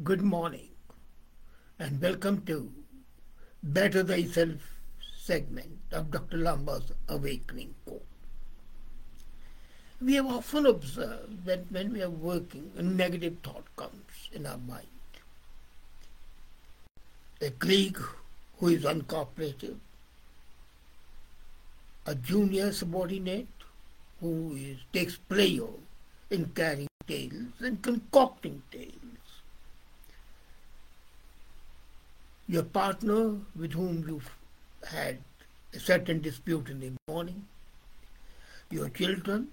Good morning and welcome to Better Thyself segment of Dr. Lamba's Awakening Call. We have often observed that when we are working, a negative thought comes in our mind. A colleague who is uncooperative, a junior subordinate who is, takes pleasure in carrying tales and concocting tales your partner with whom you've had a certain dispute in the morning, your children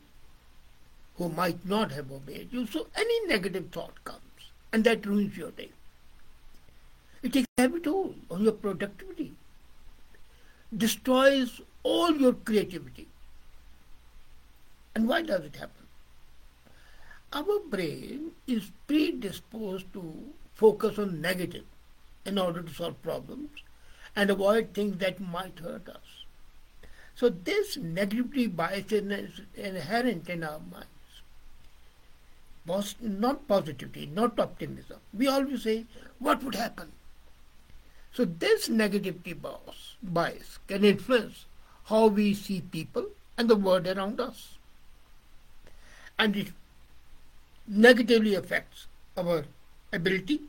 who might not have obeyed you. So any negative thought comes and that ruins your day. It takes a toll on your productivity, destroys all your creativity. And why does it happen? Our brain is predisposed to focus on negative in order to solve problems and avoid things that might hurt us. So this negativity bias is inherent in our minds. Not positivity, not optimism. We always say, what would happen? So this negativity bias, bias can influence how we see people and the world around us. And it negatively affects our ability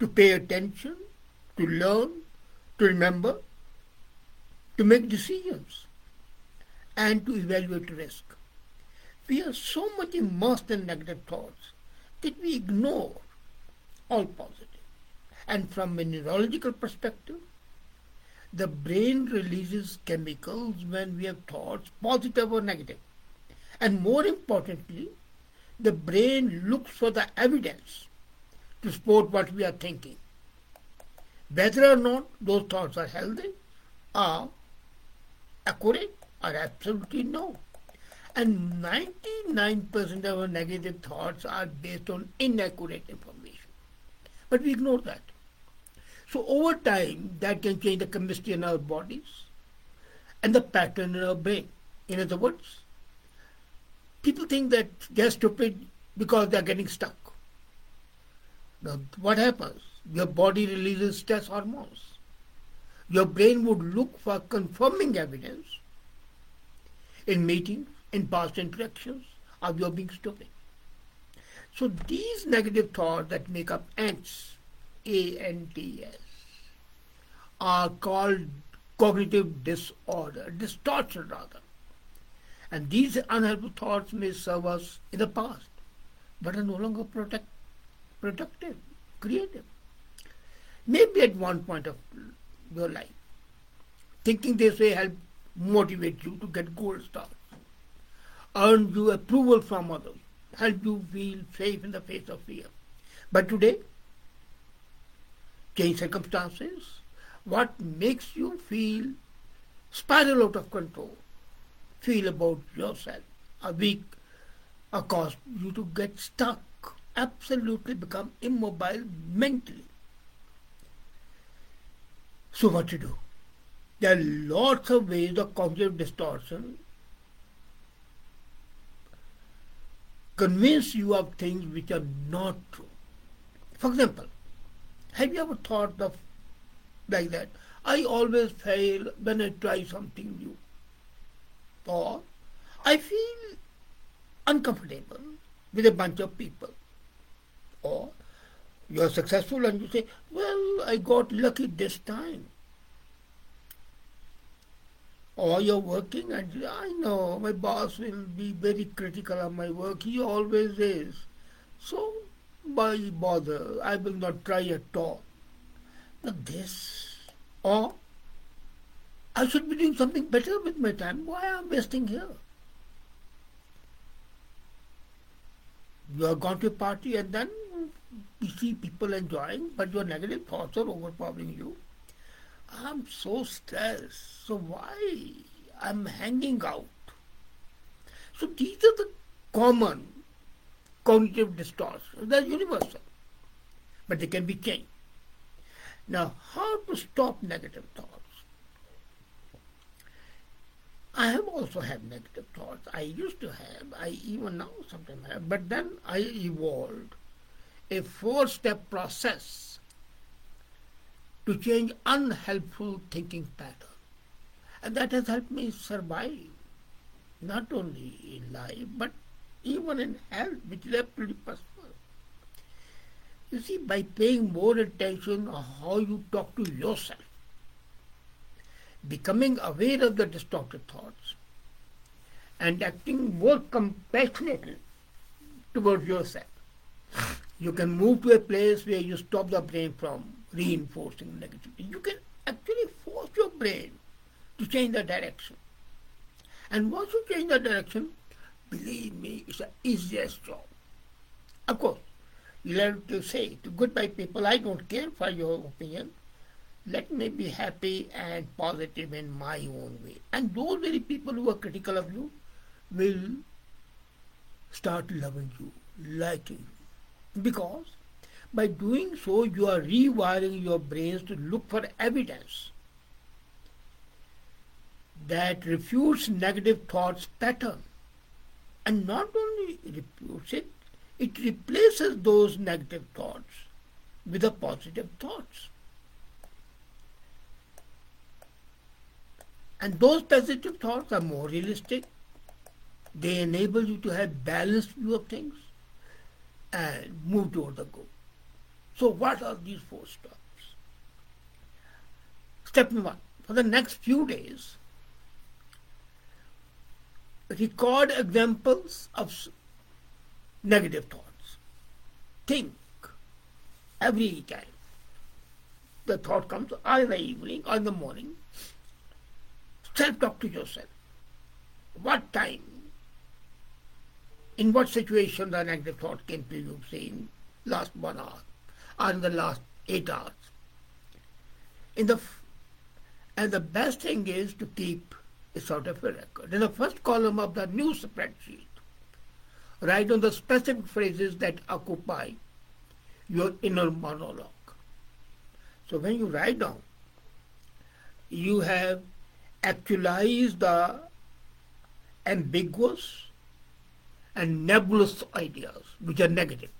to pay attention, to learn, to remember, to make decisions, and to evaluate risk. We are so much immersed in negative thoughts that we ignore all positive. And from a neurological perspective, the brain releases chemicals when we have thoughts, positive or negative. And more importantly, the brain looks for the evidence to support what we are thinking. Whether or not those thoughts are healthy are accurate or absolutely no. And 99% of our negative thoughts are based on inaccurate information. But we ignore that. So over time, that can change the chemistry in our bodies and the pattern in our brain. In other words, people think that they're stupid because they're getting stuck. Now, what happens? Your body releases stress hormones. Your brain would look for confirming evidence in meetings, in past interactions of your being stupid. So these negative thoughts that make up ANTS, A-N-T-S, are called cognitive disorder, distortion rather. And these unhelpful thoughts may serve us in the past, but are no longer protect, productive, creative. Maybe at one point of your life, thinking this way help motivate you to get gold stars, earn you approval from others, help you feel safe in the face of fear. But today, change circumstances, what makes you feel spiral out of control, feel about yourself, a weak, a cause you to get stuck absolutely become immobile mentally. So what to do? There are lots of ways of cognitive distortion convince you of things which are not true. For example, have you ever thought of like that? I always fail when I try something new. Or I feel uncomfortable with a bunch of people. Or you are successful and you say, well, I got lucky this time. Or you're working and I know my boss will be very critical of my work. He always is. So why bother? I will not try at all. But this, or I should be doing something better with my time. Why am I wasting here? You are gone to a party and then you see people enjoying, but your negative thoughts are overpowering you. I'm so stressed. So why I'm hanging out? So these are the common cognitive distortions. They're universal, but they can be changed. Now, how to stop negative thoughts? I have also had negative thoughts. I used to have. I even now sometimes have. But then I evolved a four step process to change unhelpful thinking pattern. And that has helped me survive, not only in life, but even in health, which is absolutely personal. You see, by paying more attention on how you talk to yourself, becoming aware of the distorted thoughts, and acting more compassionately towards yourself, you can move to a place where you stop the brain from reinforcing negativity. You can actually force your brain to change the direction. And once you change the direction, believe me, it's the easiest job. Of course, you learn to say to goodbye people, I don't care for your opinion. Let me be happy and positive in my own way. And those very people who are critical of you will start loving you, liking you. Because by doing so, you are rewiring your brains to look for evidence that refutes negative thoughts pattern. And not only refutes it, it replaces those negative thoughts with the positive thoughts. And those positive thoughts are more realistic. They enable you to have balanced view of things and move toward the goal. So what are these four steps? Step one, for the next few days, record examples of negative thoughts. Think every time the thought comes, or in the evening or in the morning, self-talk to yourself. What time, in what situation the negative thought came to you, say in last one hour or in the last eight hours. In the and the best thing is to keep a sort of a record. In the first column of the new spreadsheet, write on the specific phrases that occupy your inner monologue. So when you write down, you have actualized the ambiguous and nebulous ideas which are negative.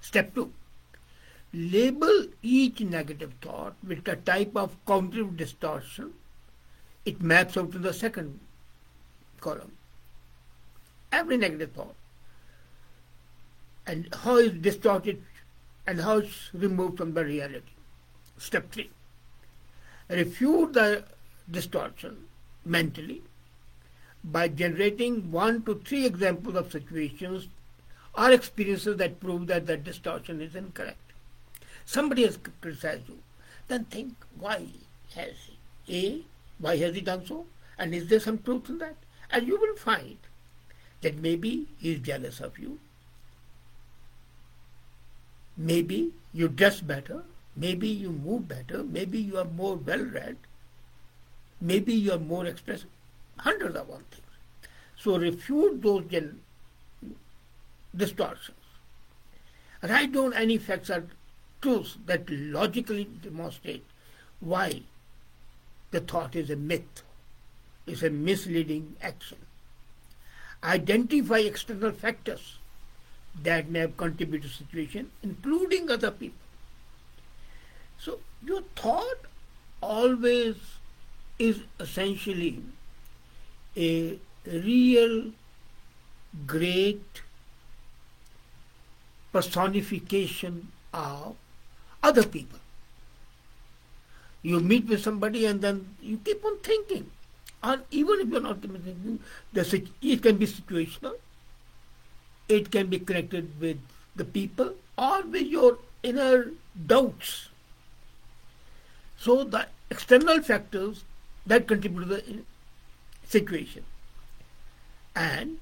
Step two, label each negative thought with a type of cognitive distortion it maps out to the second column. Every negative thought and how it's distorted and how it's removed from the reality. Step three. Refute the distortion mentally by generating one to three examples of situations or experiences that prove that the distortion is incorrect. Somebody has criticized you. Then think, why has he? A, why has he done so? And is there some truth in that? And you will find that maybe he is jealous of you. Maybe you dress better. Maybe you move better. Maybe you are more well read. Maybe you are more expressive. Hundreds of other things. So refute those gen- distortions. Write down any facts or truths that logically demonstrate why the thought is a myth, is a misleading action. Identify external factors that may have contributed to the situation, including other people. So your thought always is essentially a real great personification of other people. You meet with somebody and then you keep on thinking. And even if you're not thinking, it can be situational, it can be connected with the people or with your inner doubts. So the external factors that contribute to the situation. And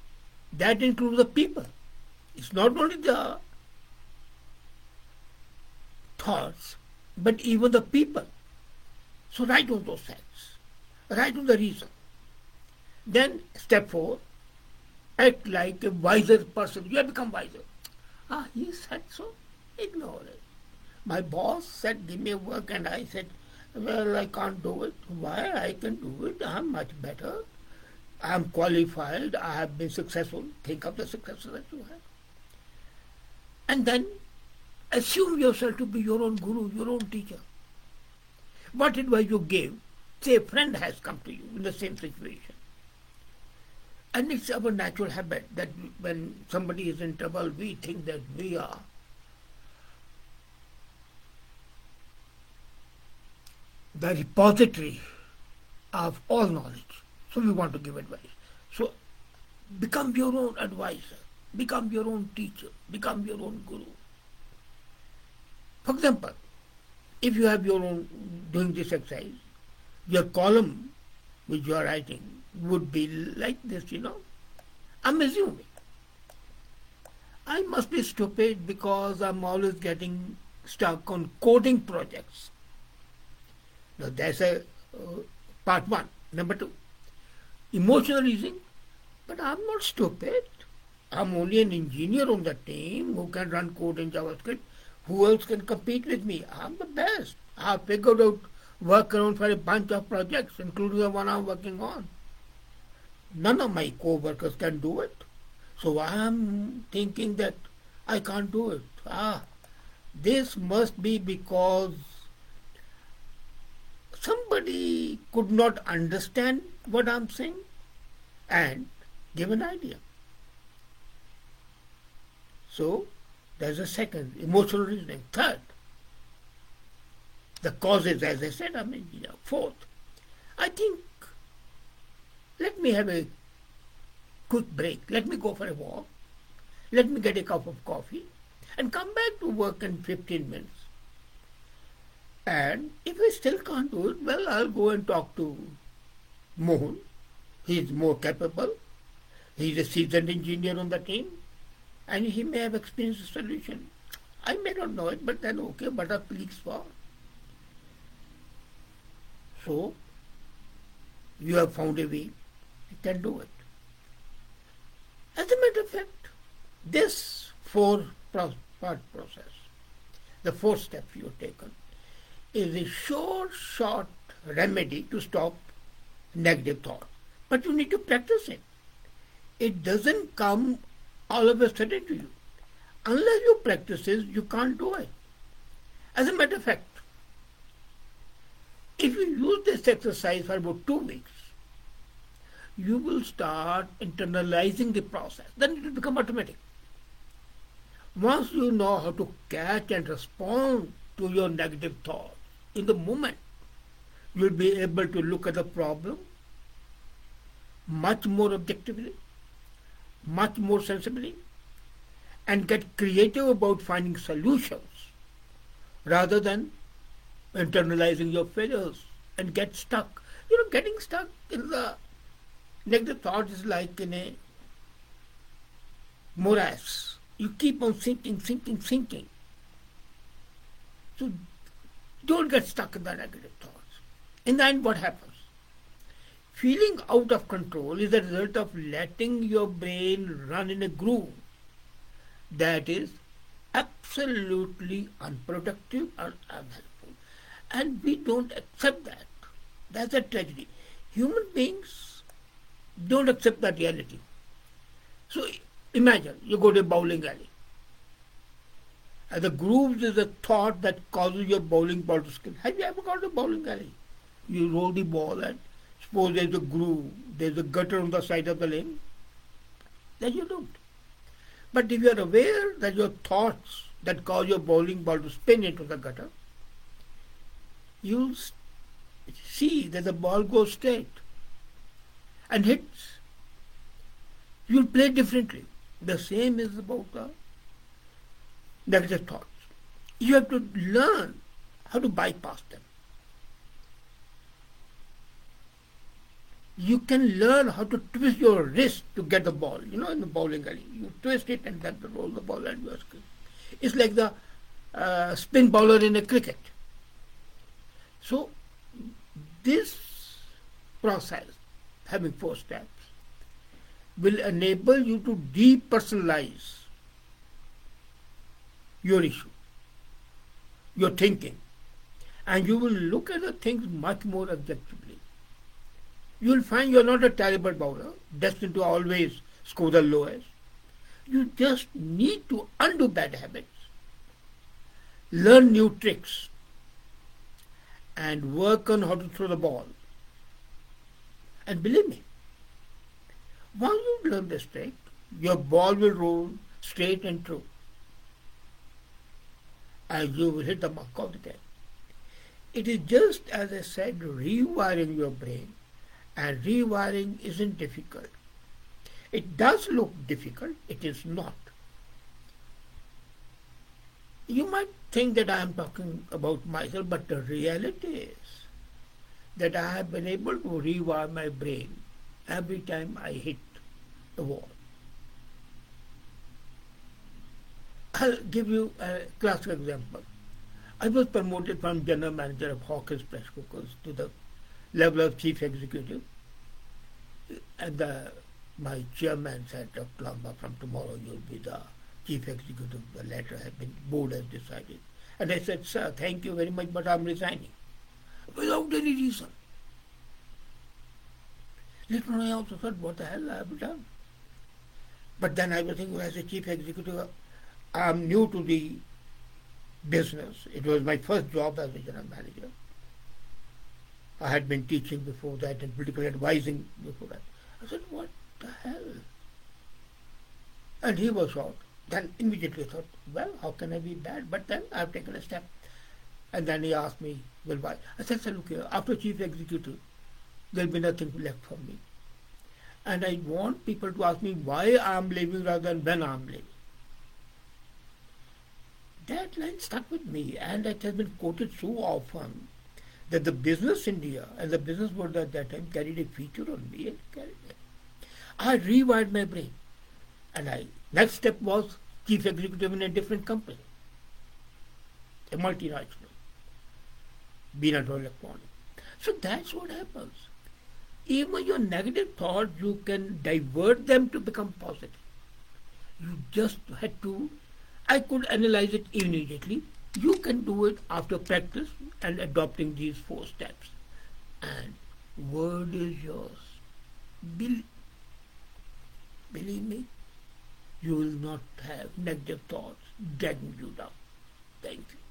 that includes the people. It's not only the thoughts, but even the people. So write on those facts. Write on the reason. Then step four, act like a wiser person. You have become wiser. Ah, he said so. Ignore it. My boss said, give me work, and I said, well, I can't do it. Why? I can do it. I'm much better. I'm qualified. I have been successful. Think of the success that you have. And then Assume yourself to be your own guru, your own teacher. What advice you gave, say a friend has come to you in the same situation. And it's our natural habit that when somebody is in trouble, we think that we are the repository of all knowledge. So we want to give advice. So become your own advisor, become your own teacher, become your own guru. For example, if you have your own doing this exercise, your column which you are writing would be like this, you know. I'm assuming. I must be stupid because I'm always getting stuck on coding projects. Now that's a uh, part one. Number two, emotional reasoning. But I'm not stupid. I'm only an engineer on the team who can run code in JavaScript. Who else can compete with me? I'm the best. I've figured out workaround for a bunch of projects, including the one I'm working on. None of my co-workers can do it. So I'm thinking that I can't do it. Ah, this must be because somebody could not understand what I'm saying and give an idea. So there's a second, emotional reasoning. Third, the causes, as I said, I mean, know, fourth, I think, let me have a quick break. Let me go for a walk. Let me get a cup of coffee and come back to work in 15 minutes. And if I still can't do it, well, I'll go and talk to Mohan. He's more capable. He's a seasoned engineer on the team. And he may have experienced a solution. I may not know it, but then okay, what are colleagues for? So, you have found a way, you can do it. As a matter of fact, this four part process, the four steps you have taken, is a short, short remedy to stop negative thought. But you need to practice it. It doesn't come all of a sudden to you. Unless you practice it, you can't do it. As a matter of fact, if you use this exercise for about two weeks, you will start internalizing the process. Then it will become automatic. Once you know how to catch and respond to your negative thoughts in the moment, you'll be able to look at the problem much more objectively, much more sensibly, and get creative about finding solutions rather than internalizing your failures and get stuck. You know, getting stuck in the negative thought is like in a morass. You keep on thinking, thinking, thinking. So don't get stuck in the negative thoughts. In the end, what happens? Feeling out of control is a result of letting your brain run in a groove that is absolutely unproductive and unhelpful. And we don't accept that. That's a tragedy. Human beings don't accept that reality. So imagine you go to a bowling alley. The grooves is a thought that causes your bowling ball to spin. Have you ever gone to a bowling alley? You roll the ball and suppose there's a groove, there's a gutter on the side of the lane. Then you don't. But if you are aware that your thoughts that cause your bowling ball to spin into the gutter, you'll see that the ball goes straight and hits. You'll play differently. The same is about the negative thoughts. You have to learn how to bypass them. You can learn how to twist your wrist to get the ball. You know, in the bowling alley, you twist it and then roll the ball and you are It's like the uh, spin bowler in a cricket. So, this process, having four steps, will enable you to depersonalize your issue, your thinking, and you will look at the things much more objectively. You will find you are not a terrible bowler, destined to always score the lowest. You just need to undo bad habits learn new tricks, and work on how to throw the ball. And believe me, once you learn this trick, your ball will roll straight and true. And you hit the mark all the time. It is just as I said, rewiring your brain. And rewiring isn't difficult. It does look difficult, it is not. You might think that I am talking about myself, but the reality is that I have been able to rewire my brain every time I hit the wall. I'll give you a classic example. I was promoted from general manager of Hawkins Press Cookers to the level of chief executive. Uh, and the, my chairman said, Dr. Lamba, from tomorrow you'll be the chief executive. The letter has been, board has decided. And I said, sir, thank you very much, but I'm resigning. Without any reason. Later on I also thought, what the hell I done? But then I was thinking, as a chief executive, I'm new to the business. It was my first job as a general manager. I had been teaching before that and political advising before that. I said, what the hell? And he was shocked. Then immediately thought, well, how can I be bad? But then I've taken a step. And then he asked me, well, why? I said, sir, look here, after chief executive, there'll be nothing left for me. And I want people to ask me why I'm leaving rather than when I'm leaving. That line stuck with me and it has been quoted so often that the business India and the business world at that time carried a feature on me and carried it. I rewired my brain. And I next step was chief executive in a different company. A multinational. being Beanator Electronic. So that's what happens. Even your negative thoughts, you can divert them to become positive. You just had to I could analyze it immediately. You can do it after practice and adopting these four steps. And word is yours. Bel- believe me, you will not have negative thoughts dragging you down. Thank you.